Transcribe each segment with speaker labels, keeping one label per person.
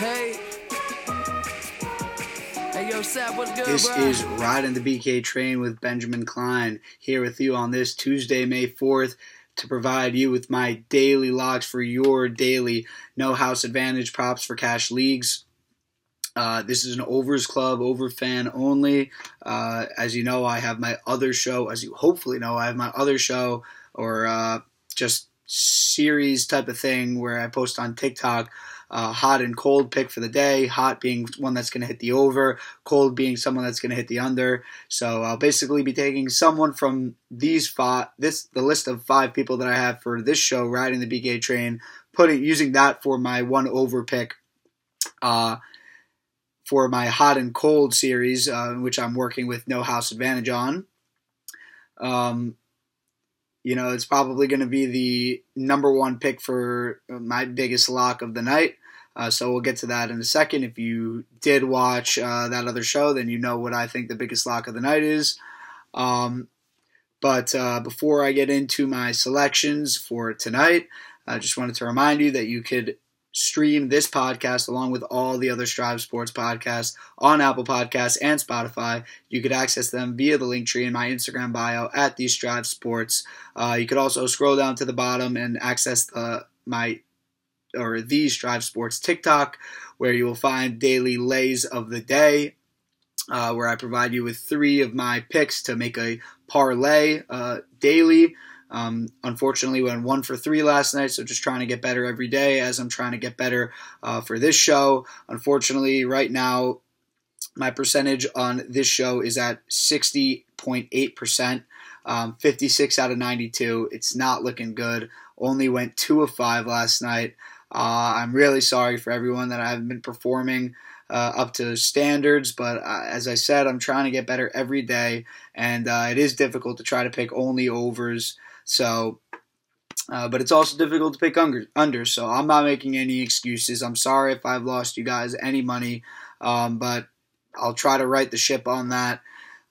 Speaker 1: Hey. Hey, yo, Sap, what's good,
Speaker 2: This
Speaker 1: bro?
Speaker 2: is Riding the BK Train with Benjamin Klein here with you on this Tuesday, May 4th, to provide you with my daily locks for your daily No House Advantage props for cash leagues. Uh, this is an overs club, over fan only. Uh, as you know, I have my other show. As you hopefully know, I have my other show or uh, just series type of thing where I post on TikTok. Uh, hot and cold pick for the day. Hot being one that's going to hit the over, cold being someone that's going to hit the under. So I'll basically be taking someone from these five, this the list of five people that I have for this show, riding the BK train, putting using that for my one over pick. Uh, for my hot and cold series, uh, which I'm working with No House Advantage on. Um, you know, it's probably going to be the number one pick for my biggest lock of the night. Uh, so we'll get to that in a second. If you did watch uh, that other show, then you know what I think the biggest lock of the night is. Um, but uh, before I get into my selections for tonight, I just wanted to remind you that you could stream this podcast along with all the other Strive Sports podcasts on Apple Podcasts and Spotify. You could access them via the link tree in my Instagram bio at the Strive Sports. Uh, you could also scroll down to the bottom and access the my or the Strive Sports TikTok, where you will find daily lays of the day, uh, where I provide you with three of my picks to make a parlay uh, daily. Um, unfortunately, went one for three last night, so just trying to get better every day as I'm trying to get better uh, for this show. Unfortunately, right now, my percentage on this show is at 60.8%, um, 56 out of 92. It's not looking good. Only went two of five last night. Uh, I'm really sorry for everyone that I haven't been performing uh, up to standards, but uh, as I said, I'm trying to get better every day, and uh, it is difficult to try to pick only overs. So, uh, but it's also difficult to pick under. So I'm not making any excuses. I'm sorry if I've lost you guys any money, um, but I'll try to right the ship on that.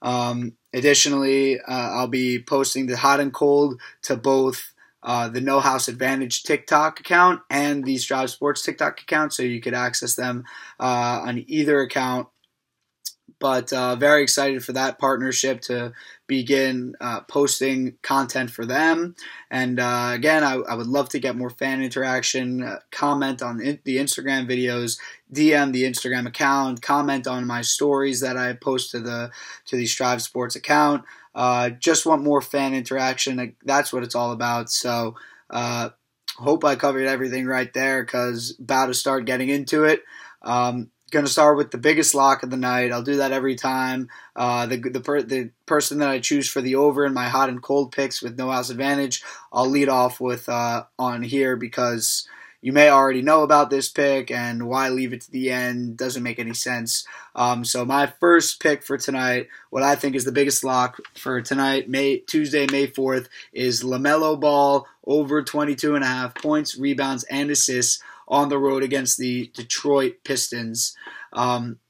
Speaker 2: Um, additionally, uh, I'll be posting the hot and cold to both uh, the No House Advantage TikTok account and the Strive Sports TikTok account, so you could access them uh, on either account. But uh, very excited for that partnership to begin uh, posting content for them. And uh, again, I, I, would love to get more fan interaction. Uh, comment on in- the Instagram videos, DM the Instagram account, comment on my stories that I post to the to the Strive Sports account. Uh, just want more fan interaction. That's what it's all about. So, uh, hope I covered everything right there because about to start getting into it. Um, going to start with the biggest lock of the night. I'll do that every time. Uh, the the, per, the person that I choose for the over in my hot and cold picks with no house advantage, I'll lead off with uh, on here because you may already know about this pick, and why leave it to the end doesn't make any sense. Um, so my first pick for tonight, what I think is the biggest lock for tonight, May Tuesday, May fourth, is LaMelo Ball over 22 and a half points, rebounds, and assists on the road against the Detroit Pistons. Um,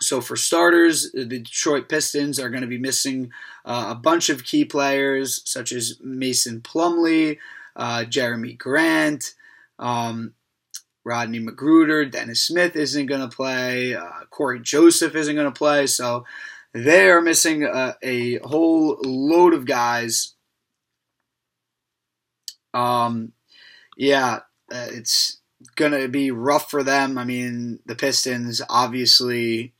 Speaker 2: so for starters, the Detroit Pistons are going to be missing uh, a bunch of key players such as Mason Plumlee, uh, Jerami Grant. Um, Rodney McGruder, Dennis Smith isn't going to play. Uh, Cory Joseph isn't going to play. So they are missing a, a whole load of guys. Um, yeah, uh, it's going to be rough for them. I mean, the Pistons obviously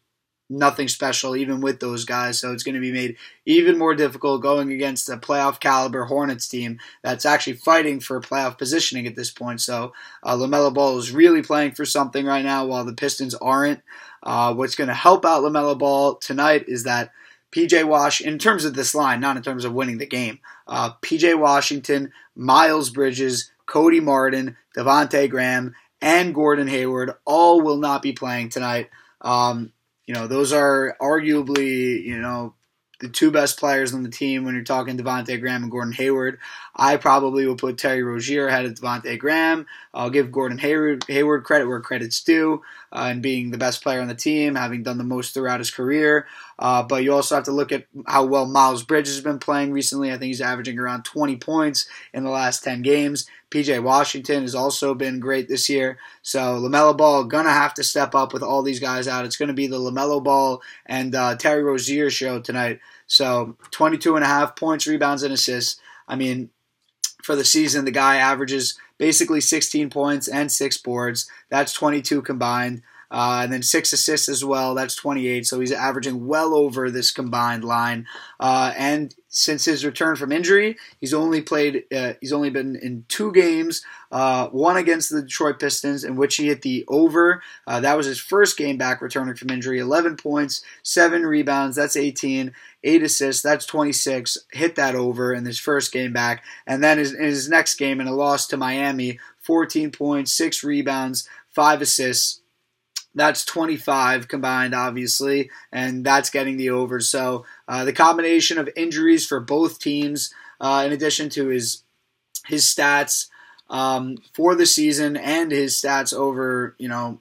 Speaker 2: nothing special even with those guys. So it's going to be made even more difficult going against a playoff caliber Hornets team that's actually fighting for playoff positioning at this point. So uh, LaMelo Ball is really playing for something right now while the Pistons aren't. Uh, what's going to help out LaMelo Ball tonight is that PJ Wash, in terms of this line, not in terms of winning the game, uh, PJ Washington, Miles Bridges, Cody Martin, Devonte Graham, and Gordon Hayward all will not be playing tonight. Um, you know, those are arguably, you know, the two best players on the team when you're talking Devonte Graham and Gordon Hayward. I probably will put Terry Rozier ahead of Devonte Graham. I'll give Gordon Hayward, Hayward credit where credit's due, uh, and being the best player on the team, having done the most throughout his career. Uh, but you also have to look at how well Miles Bridges has been playing recently. I think he's averaging around 20 points in the last 10 games. PJ Washington has also been great this year. So LaMelo Ball gonna have to step up with all these guys out. It's gonna be the LaMelo Ball and uh, Terry Rozier show tonight. So 22 and a half points, rebounds, and assists. I mean, for the season, the guy averages basically 16 points and six boards. That's 22 combined. Uh, and then six assists as well. That's 28. So he's averaging well over this combined line. Uh, and since his return from injury, he's only played. Uh, he's only been in two games. Uh, one against the Detroit Pistons, in which he hit the over. Uh, that was his first game back returning from injury. 11 points, seven rebounds. That's 18. Eight assists. That's 26. Hit that over in his first game back. And then his, in his next game in a loss to Miami, 14 points, six rebounds, five assists that's 25 combined, obviously, and that's getting the over. So uh, the combination of injuries for both teams, uh, in addition to his his stats um, for the season and his stats over, you know,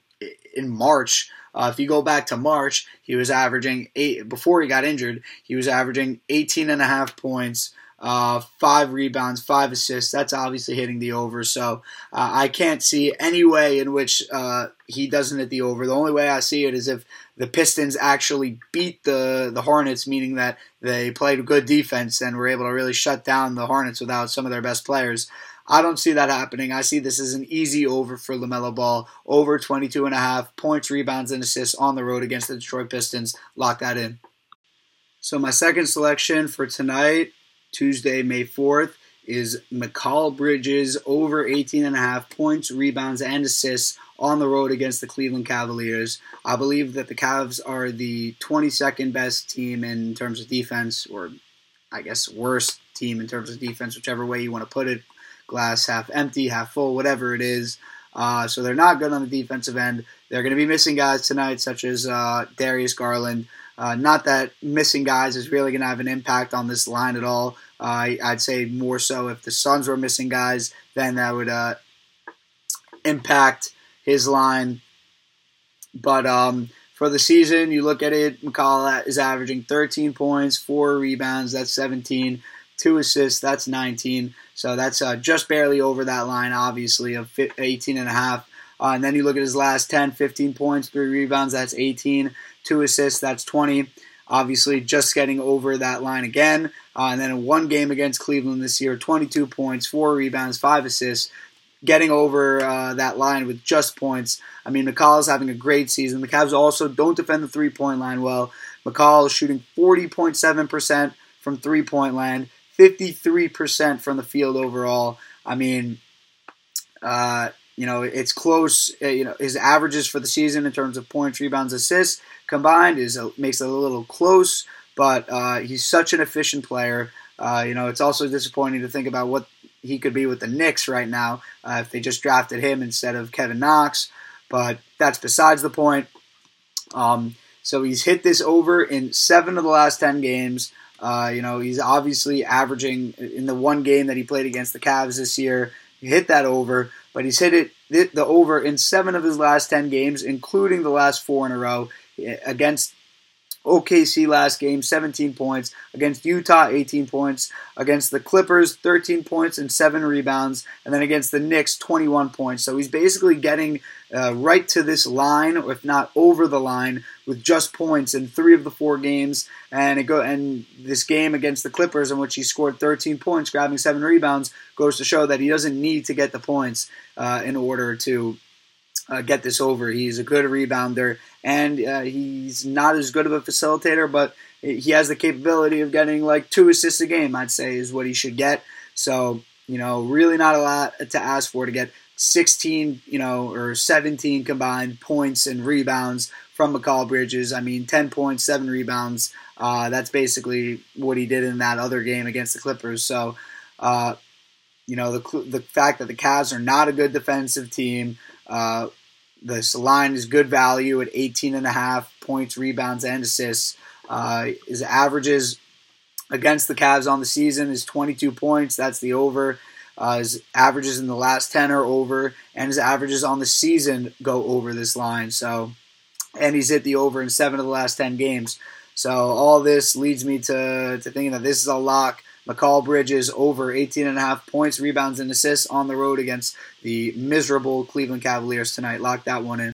Speaker 2: in March. Uh, if you go back to March, he was averaging eight before he got injured. He was averaging 18 and a half points, uh, five rebounds, five assists. That's obviously hitting the over. So uh, I can't see any way in which uh, he doesn't hit the over. The only way I see it is if the Pistons actually beat the the Hornets, meaning that they played good defense and were able to really shut down the Hornets without some of their best players. I don't see that happening. I see this as an easy over for LaMelo Ball. Over 22 and a half points, rebounds, and assists on the road against the Detroit Pistons. Lock that in. So my second selection for tonight Tuesday, May 4th, is Mikal Bridges over 18 and a half points, rebounds, and assists on the road against the Cleveland Cavaliers. I believe that the Cavs are the 22nd best team in terms of defense, or I guess worst team in terms of defense, whichever way you want to put it. Glass half empty, half full, whatever it is. Uh, so they're not good on the defensive end. They're going to be missing guys tonight, such as uh, Darius Garland. Uh, not that missing guys is really going to have an impact on this line at all. Uh, I'd say more so if the Suns were missing guys, then that would uh, impact his line. But um, for the season, you look at it, Mikal is averaging 13 points, four rebounds, that's 17, two assists, that's 19. So that's uh, just barely over that line, obviously, of 18 and a half. Uh, and then you look at his last 10, 15 points, three rebounds, that's 18 two assists, that's 20. Obviously, just getting over that line again. Uh, and then in one game against Cleveland this year, 22 points, four rebounds, five assists, getting over uh, that line with just points. I mean, Mikal is having a great season. The Cavs also don't defend the three point line well. Mikal is shooting 40.7% from three point land, 53% from the field overall. I mean, uh, you know, it's close. Uh, you know, his averages for the season in terms of points, rebounds, assists combined is a, makes it a little close. But uh, he's such an efficient player. Uh, you know, it's also disappointing to think about what he could be with the Knicks right now uh, if they just drafted him instead of Kevin Knox. But that's besides the point. Um, so he's hit this over in seven of the last ten games. Uh, you know, he's obviously averaging in the one game that he played against the Cavs this year. He hit that over but he's hit it the over in seven of his last ten games, including the last four in a row eh, against OKC last game, 17 points. Against Utah, 18 points. Against the Clippers, 13 points and 7 rebounds. And then against the Knicks, 21 points. So he's basically getting uh, right to this line, or if not over the line, with just points in three of the four games. And it go and this game against the Clippers, in which he scored 13 points, grabbing seven rebounds, goes to show that he doesn't need to get the points uh, in order to uh, get this over. He's a good rebounder, and uh, he's not as good of a facilitator, but he has the capability of getting like two assists a game. I'd say is what he should get. So you know, really not a lot to ask for to get 16, you know, or 17 combined points and rebounds from Mikal Bridges. I mean, 10 points, seven rebounds. Uh, that's basically what he did in that other game against the Clippers. So, uh, you know, the the fact that the Cavs are not a good defensive team. Uh, this line is good value at 18 and a half points, rebounds, and assists. Uh, his averages against the Cavs on the season is 22 points. That's the over. Uh, his averages in the last 10 are over, and his averages on the season go over this line. So, and he's hit the over in seven of the last 10 games. So all this leads me to, to thinking that this is a lock Mikal Bridges over 18 and a half points, rebounds, and assists on the road against the miserable Cleveland Cavaliers tonight. Lock that one in.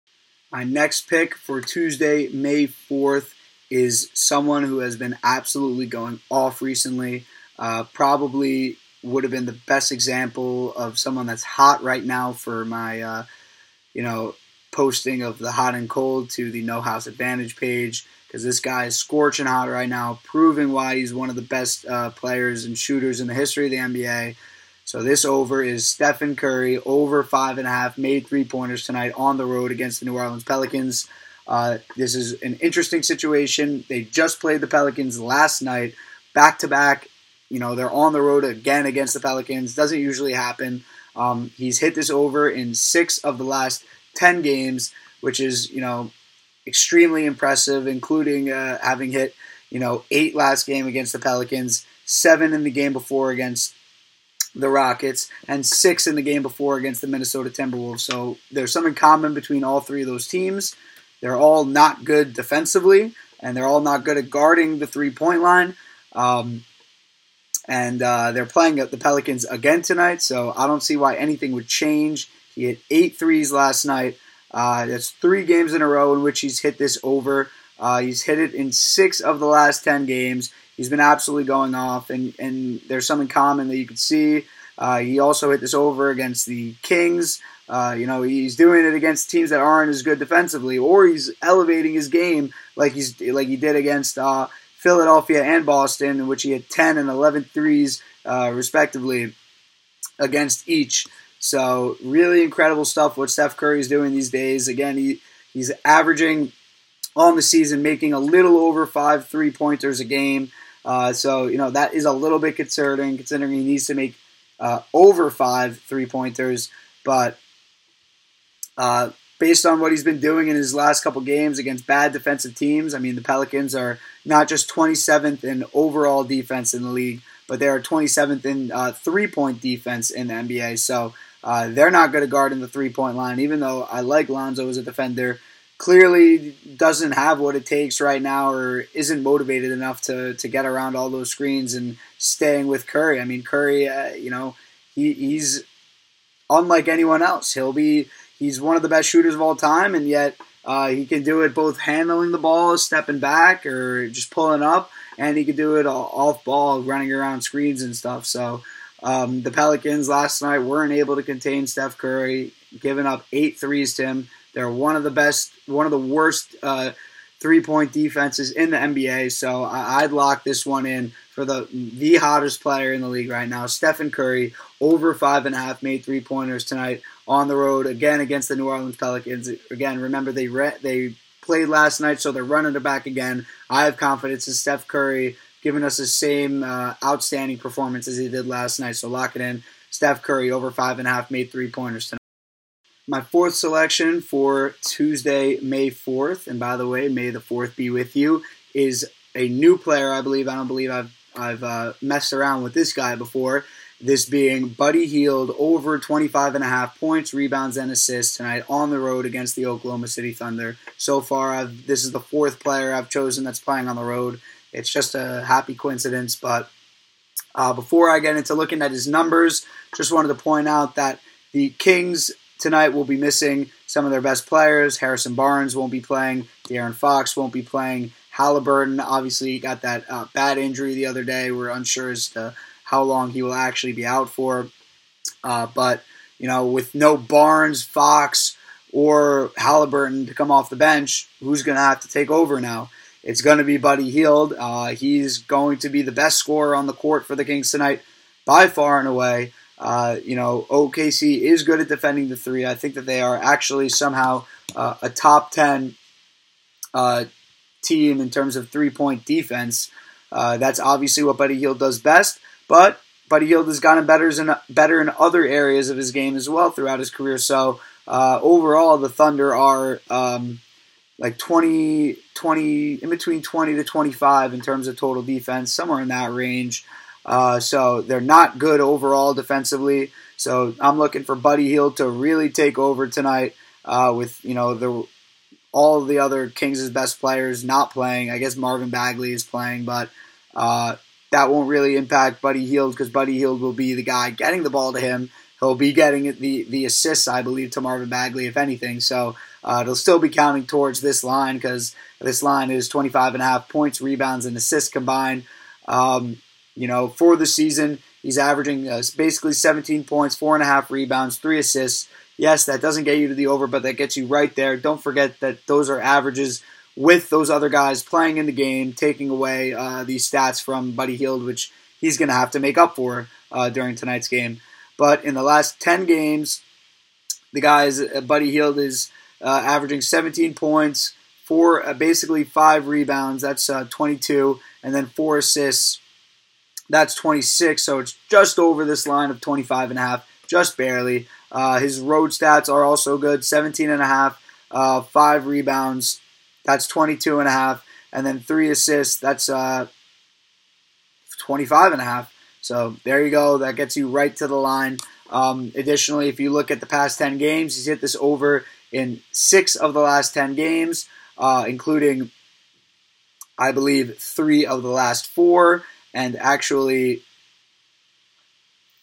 Speaker 2: My next pick for Tuesday, May 4th, is someone who has been absolutely going off recently. Uh, probably would have been the best example of someone that's hot right now for my, uh, you know, posting of the hot and cold to the No House Advantage page because this guy is scorching hot right now, proving why he's one of the best uh, players and shooters in the history of the NBA. So this over is Stephen Curry over five and a half, made three pointers tonight on the road against the New Orleans Pelicans. Uh, this is an interesting situation. They just played the Pelicans last night, back to back. You know they're on the road again against the Pelicans. Doesn't usually happen. Um, he's hit this over in six of the last ten games, which is you know extremely impressive, including uh, having hit you know eight last game against the Pelicans, seven in the game before against the Rockets, and six in the game before against the Minnesota Timberwolves. So there's some in common between all three of those teams. They're all not good defensively, and they're all not good at guarding the three point line. Um, and uh, they're playing at the Pelicans again tonight, so I don't see why anything would change. He hit eight threes last night. Uh, that's three games in a row in which he's hit this over. Uh, he's hit it in six of the last ten games. He's been absolutely going off, and, and there's some in common that you can see. Uh, he also hit this over against the Kings. Uh, you know, he's doing it against teams that aren't as good defensively, or he's elevating his game like he's like he did against uh, Philadelphia and Boston, in which he had 10 and 11 threes, uh, respectively, against each. So, really incredible stuff what Steph Curry is doing these days. Again, he, he's averaging on the season, making a little over five three pointers a game. Uh, so, you know, that is a little bit concerning considering he needs to make uh, over five three pointers. But uh, based on what he's been doing in his last couple games against bad defensive teams. I mean, the Pelicans are not just 27th in overall defense in the league, but they are 27th in uh, three point defense in the NBA. So uh, they're not going to guard in the three point line, even though I like Lonzo as a defender. Clearly doesn't have what it takes right now, or isn't motivated enough to, to get around all those screens and staying with Curry. I mean, Curry, uh, you know, he, he's unlike anyone else. He'll be He's one of the best shooters of all time, and yet uh, he can do it both handling the ball, stepping back, or just pulling up, and he can do it off ball, running around screens and stuff. So um, the Pelicans last night weren't able to contain Steph Curry, giving up eight threes to him. They're one of the best, one of the worst uh, three point defenses in the NBA. So I- I'd lock this one in for the the hottest player in the league right now, Stephen Curry, over five and a half made three pointers tonight on the road again against the New Orleans Pelicans. Again, remember they re- they played last night, so they're running it back again. I have confidence in Steph Curry giving us the same uh, outstanding performance as he did last night. So lock it in. Steph Curry over five and a half made three pointers tonight. My fourth selection for Tuesday, May 4th, and by the way, May the 4th be with you, is a new player, I believe. I don't believe I've, I've uh, messed around with this guy before. This being Buddy Hield over 25 and a half points, rebounds, and assists tonight on the road against the Oklahoma City Thunder. So far, I've, this is the fourth player I've chosen that's playing on the road. It's just a happy coincidence. But uh, before I get into looking at his numbers, just wanted to point out that the Kings tonight will be missing some of their best players. Harrison Barnes won't be playing. De'Aaron Fox won't be playing. Halliburton obviously got that uh, bad injury the other day. We're unsure as to how long he will actually be out for. Uh, but you know, with no Barnes, Fox, or Halliburton to come off the bench, who's going to have to take over now? It's going to be Buddy Hield. Uh, he's going to be the best scorer on the court for the Kings tonight, by far and away. Uh, you know, OKC is good at defending the three. I think that they are actually somehow uh, a top 10 uh, team in terms of three point defense. Uh, that's obviously what Buddy Hield does best. But Buddy Hield has gotten better in, better in other areas of his game as well throughout his career. So uh, overall, the Thunder are um, like 20, 20, in between 20 to 25 in terms of total defense, somewhere in that range. Uh, so they're not good overall defensively. So I'm looking for Buddy Hield to really take over tonight uh, with you know the all the other Kings' best players not playing. I guess Marvin Bagley is playing, but uh, that won't really impact Buddy Hield because Buddy Hield will be the guy getting the ball to him. He'll be getting the the assists, I believe, to Marvin Bagley, if anything. So uh, it'll still be counting towards this line because this line is 25 and a half points, rebounds, and assists combined. Um, you know, for the season, he's averaging uh, basically 17 points, four and a half rebounds, three assists. Yes, that doesn't get you to the over, but that gets you right there. Don't forget that those are averages with those other guys playing in the game, taking away uh, these stats from Buddy Hield, which he's going to have to make up for uh, during tonight's game. But in the last 10 games, the guys, uh, Buddy Hield is uh, averaging 17 points, four, uh, basically five rebounds. That's uh, 22, and then four assists. That's 26. So it's just over this line of 25 and a half, just barely. His road stats are also good 17 and a half, five rebounds. That's 22 and a half, and then three assists. That's 25 and a half. So there you go. That gets you right to the line. Um, additionally, if you look at the past 10 games, he's hit this over in six of the last 10 games, uh, including, I believe, three of the last four, and actually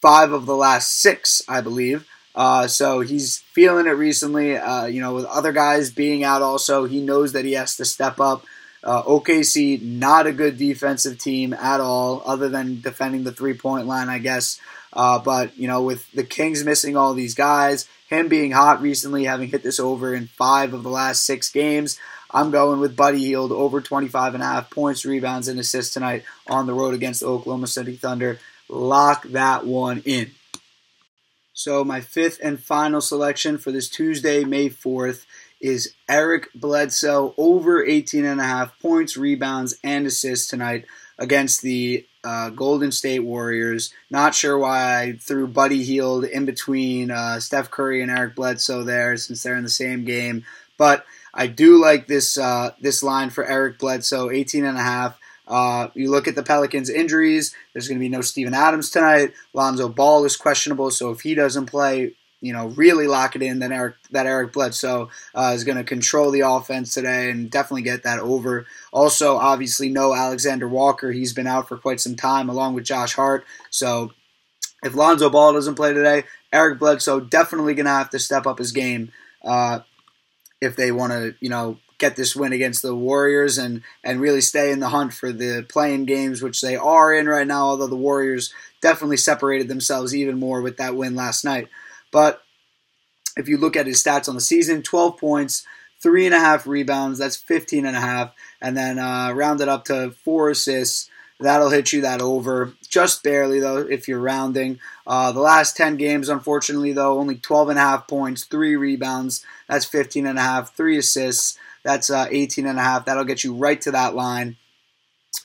Speaker 2: five of the last six, I believe. Uh, so he's feeling it recently. Uh, you know, with other guys being out, also, he knows that he has to step up. Uh, OKC, not a good defensive team at all, other than defending the three point line, I guess. Uh, but, you know, with the Kings missing all these guys, him being hot recently, having hit this over in five of the last six games, I'm going with Buddy Hield over 25 and a half points, rebounds, and assists tonight on the road against the Oklahoma City Thunder. Lock that one in. So, my fifth and final selection for this Tuesday, May 4th, is Eric Bledsoe over 18 and a half points, rebounds, and assists tonight against the uh, Golden State Warriors. Not sure why I threw Buddy Hield in between uh, Steph Curry and Eric Bledsoe there since they're in the same game, but I do like this uh, this line for Eric Bledsoe, 18 and a half. Uh, you look at the Pelicans' injuries. There's going to be no Steven Adams tonight. Lonzo Ball is questionable, so if he doesn't play, you know, really lock it in, then Eric that Eric Bledsoe uh, is going to control the offense today and definitely get that over. Also, obviously, no Alexander Walker. He's been out for quite some time, along with Josh Hart. So, if Lonzo Ball doesn't play today, Eric Bledsoe definitely going to have to step up his game uh, if they want to, you know, get this win against the Warriors and and really stay in the hunt for the playing games, which they are in right now. Although the Warriors definitely separated themselves even more with that win last night. But if you look at his stats on the season, 12 points, three and a half rebounds, that's 15 and a half, and then uh, rounded up to four assists. That'll hit you that over just barely though if you're rounding. Uh, the last 10 games, unfortunately though, only 12 and a half points, three rebounds. That's 15 and a half, three assists. That's uh, 18 and a half. That'll get you right to that line.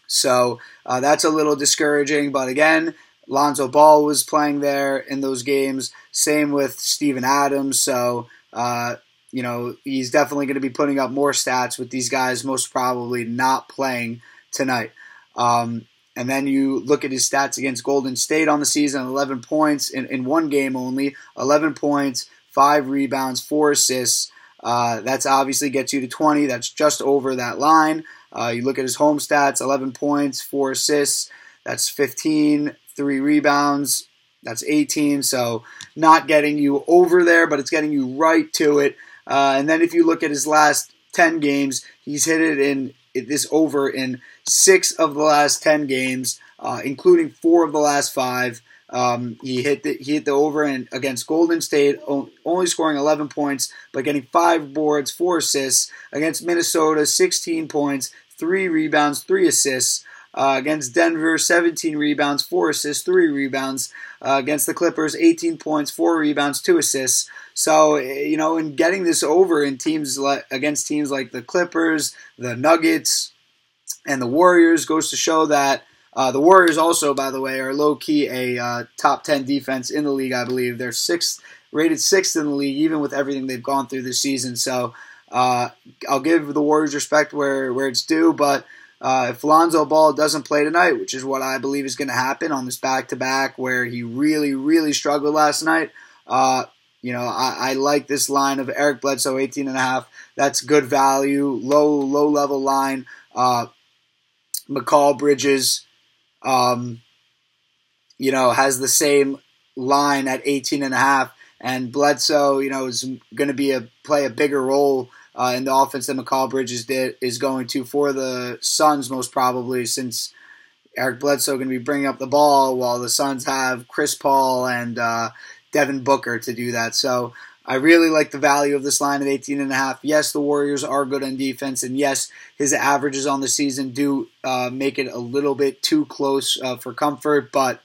Speaker 2: So uh, that's a little discouraging, but again, Lonzo Ball was playing there in those games. Same with Steven Adams. So, uh, you know, he's definitely going to be putting up more stats with these guys most probably not playing tonight. Um, and then you look at his stats against Golden State on the season 11 points in, in one game only, 11 points, 5 rebounds, 4 assists. Uh, that's obviously gets you to 20. That's just over that line. Uh, you look at his home stats 11 points, 4 assists. That's 15 three rebounds. That's 18. So not getting you over there, but it's getting you right to it. Uh, and then if you look at his last 10 games, he's hit it in this over in six of the last 10 games, uh, including four of the last five. Um, he hit the, he hit the over and against Golden State, only scoring 11 points, but getting five boards, four assists. Against Minnesota, 16 points, three rebounds, three assists. Uh, against Denver, 17 rebounds, 4 assists, 3 rebounds. Uh, against the Clippers, 18 points, 4 rebounds, 2 assists. So, you know, in getting this over in teams like, against teams like the Clippers, the Nuggets, and the Warriors goes to show that uh, the Warriors also, by the way, are low key a uh, top 10 defense in the league, I believe. They're sixth, rated sixth in the league, even with everything they've gone through this season. So, uh, I'll give the Warriors respect where, where it's due, but uh, if Lonzo Ball doesn't play tonight, which is what I believe is going to happen on this back to back where he really, really struggled last night, uh, you know, I, I, like this line of Eric Bledsoe, 18 and a half. That's good value, low, low level line. Uh, Mikal Bridges, um, you know, has the same line at 18 and a half. And Bledsoe, you know, is going to be a play a bigger role uh, in the offense than Mikal Bridges did is going to for the Suns most probably since Eric Bledsoe going to be bringing up the ball while the Suns have Chris Paul and uh, Devin Booker to do that. So I really like the value of this line at 18 and a half. Yes, the Warriors are good on defense, and yes, his averages on the season do uh, make it a little bit too close uh, for comfort. But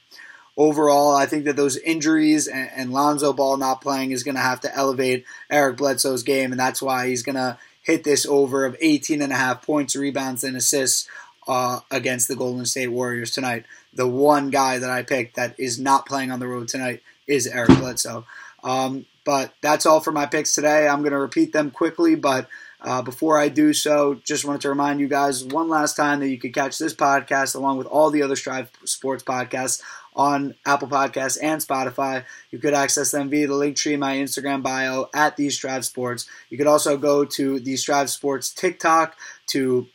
Speaker 2: overall, I think that those injuries and, and Lonzo Ball not playing is going to have to elevate Eric Bledsoe's game, and that's why he's going to hit this over of 18 and a half points, rebounds, and assists uh, against the Golden State Warriors tonight. The one guy that I picked that is not playing on the road tonight is Eric Bledsoe. Um, but that's all for my picks today. I'm going to repeat them quickly, but uh, before I do so, just wanted to remind you guys one last time that you can catch this podcast along with all the other Strive Sports podcasts on Apple Podcasts and Spotify. You could access them via the link tree in my Instagram bio at These Strive Sports. You could also go to the Strive Sports TikTok to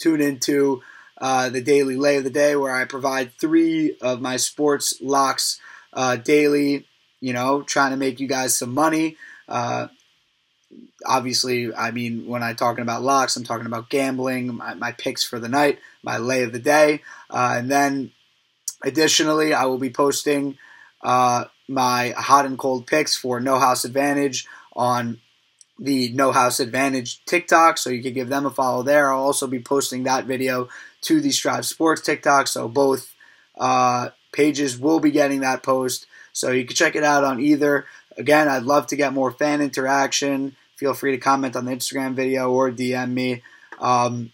Speaker 2: tune into uh, the daily lay of the day where I provide three of my sports locks uh, daily you know, trying to make you guys some money. Uh, obviously, I mean, when I'm talking about locks, I'm talking about gambling, my, my picks for the night, my lay of the day. Uh, and then additionally, I will be posting uh, my hot and cold picks for No House Advantage on the No House Advantage TikTok, so you can give them a follow there. I'll also be posting that video to the Strive Sports TikTok, so both uh, pages will be getting that post. So you can check it out on either. Again, I'd love to get more fan interaction. Feel free to comment on the Instagram video or DM me. Um,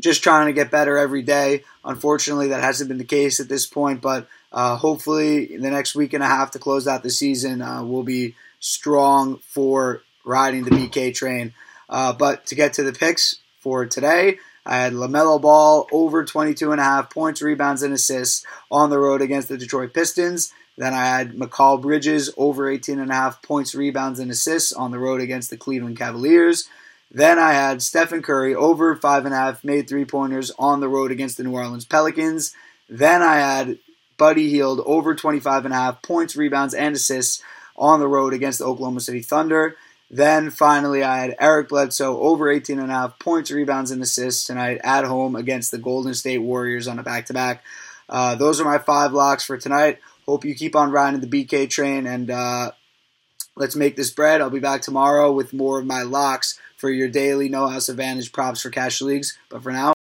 Speaker 2: just trying to get better every day. Unfortunately, that hasn't been the case at this point, but uh, hopefully, in the next week and a half to close out the season, uh, we'll be strong for riding the BK train. Uh, but to get to the picks for today, I had LaMelo Ball over 22 and a half points, rebounds, and assists on the road against the Detroit Pistons. Then I had Mikal Bridges over 18 and a half points, rebounds, and assists on the road against the Cleveland Cavaliers. Then I had Stephen Curry over five and a half made three pointers on the road against the New Orleans Pelicans. Then I had Buddy Hield over 25 and a half points, rebounds, and assists on the road against the Oklahoma City Thunder. Then finally, I had Eric Bledsoe over 18 and a half points, rebounds, and assists tonight at home against the Golden State Warriors on a back to back. Those are my five locks for tonight. Hope you keep on riding the BK train and uh, let's make this bread. I'll be back tomorrow with more of my locks for your daily No House Advantage props for cash leagues. But for now,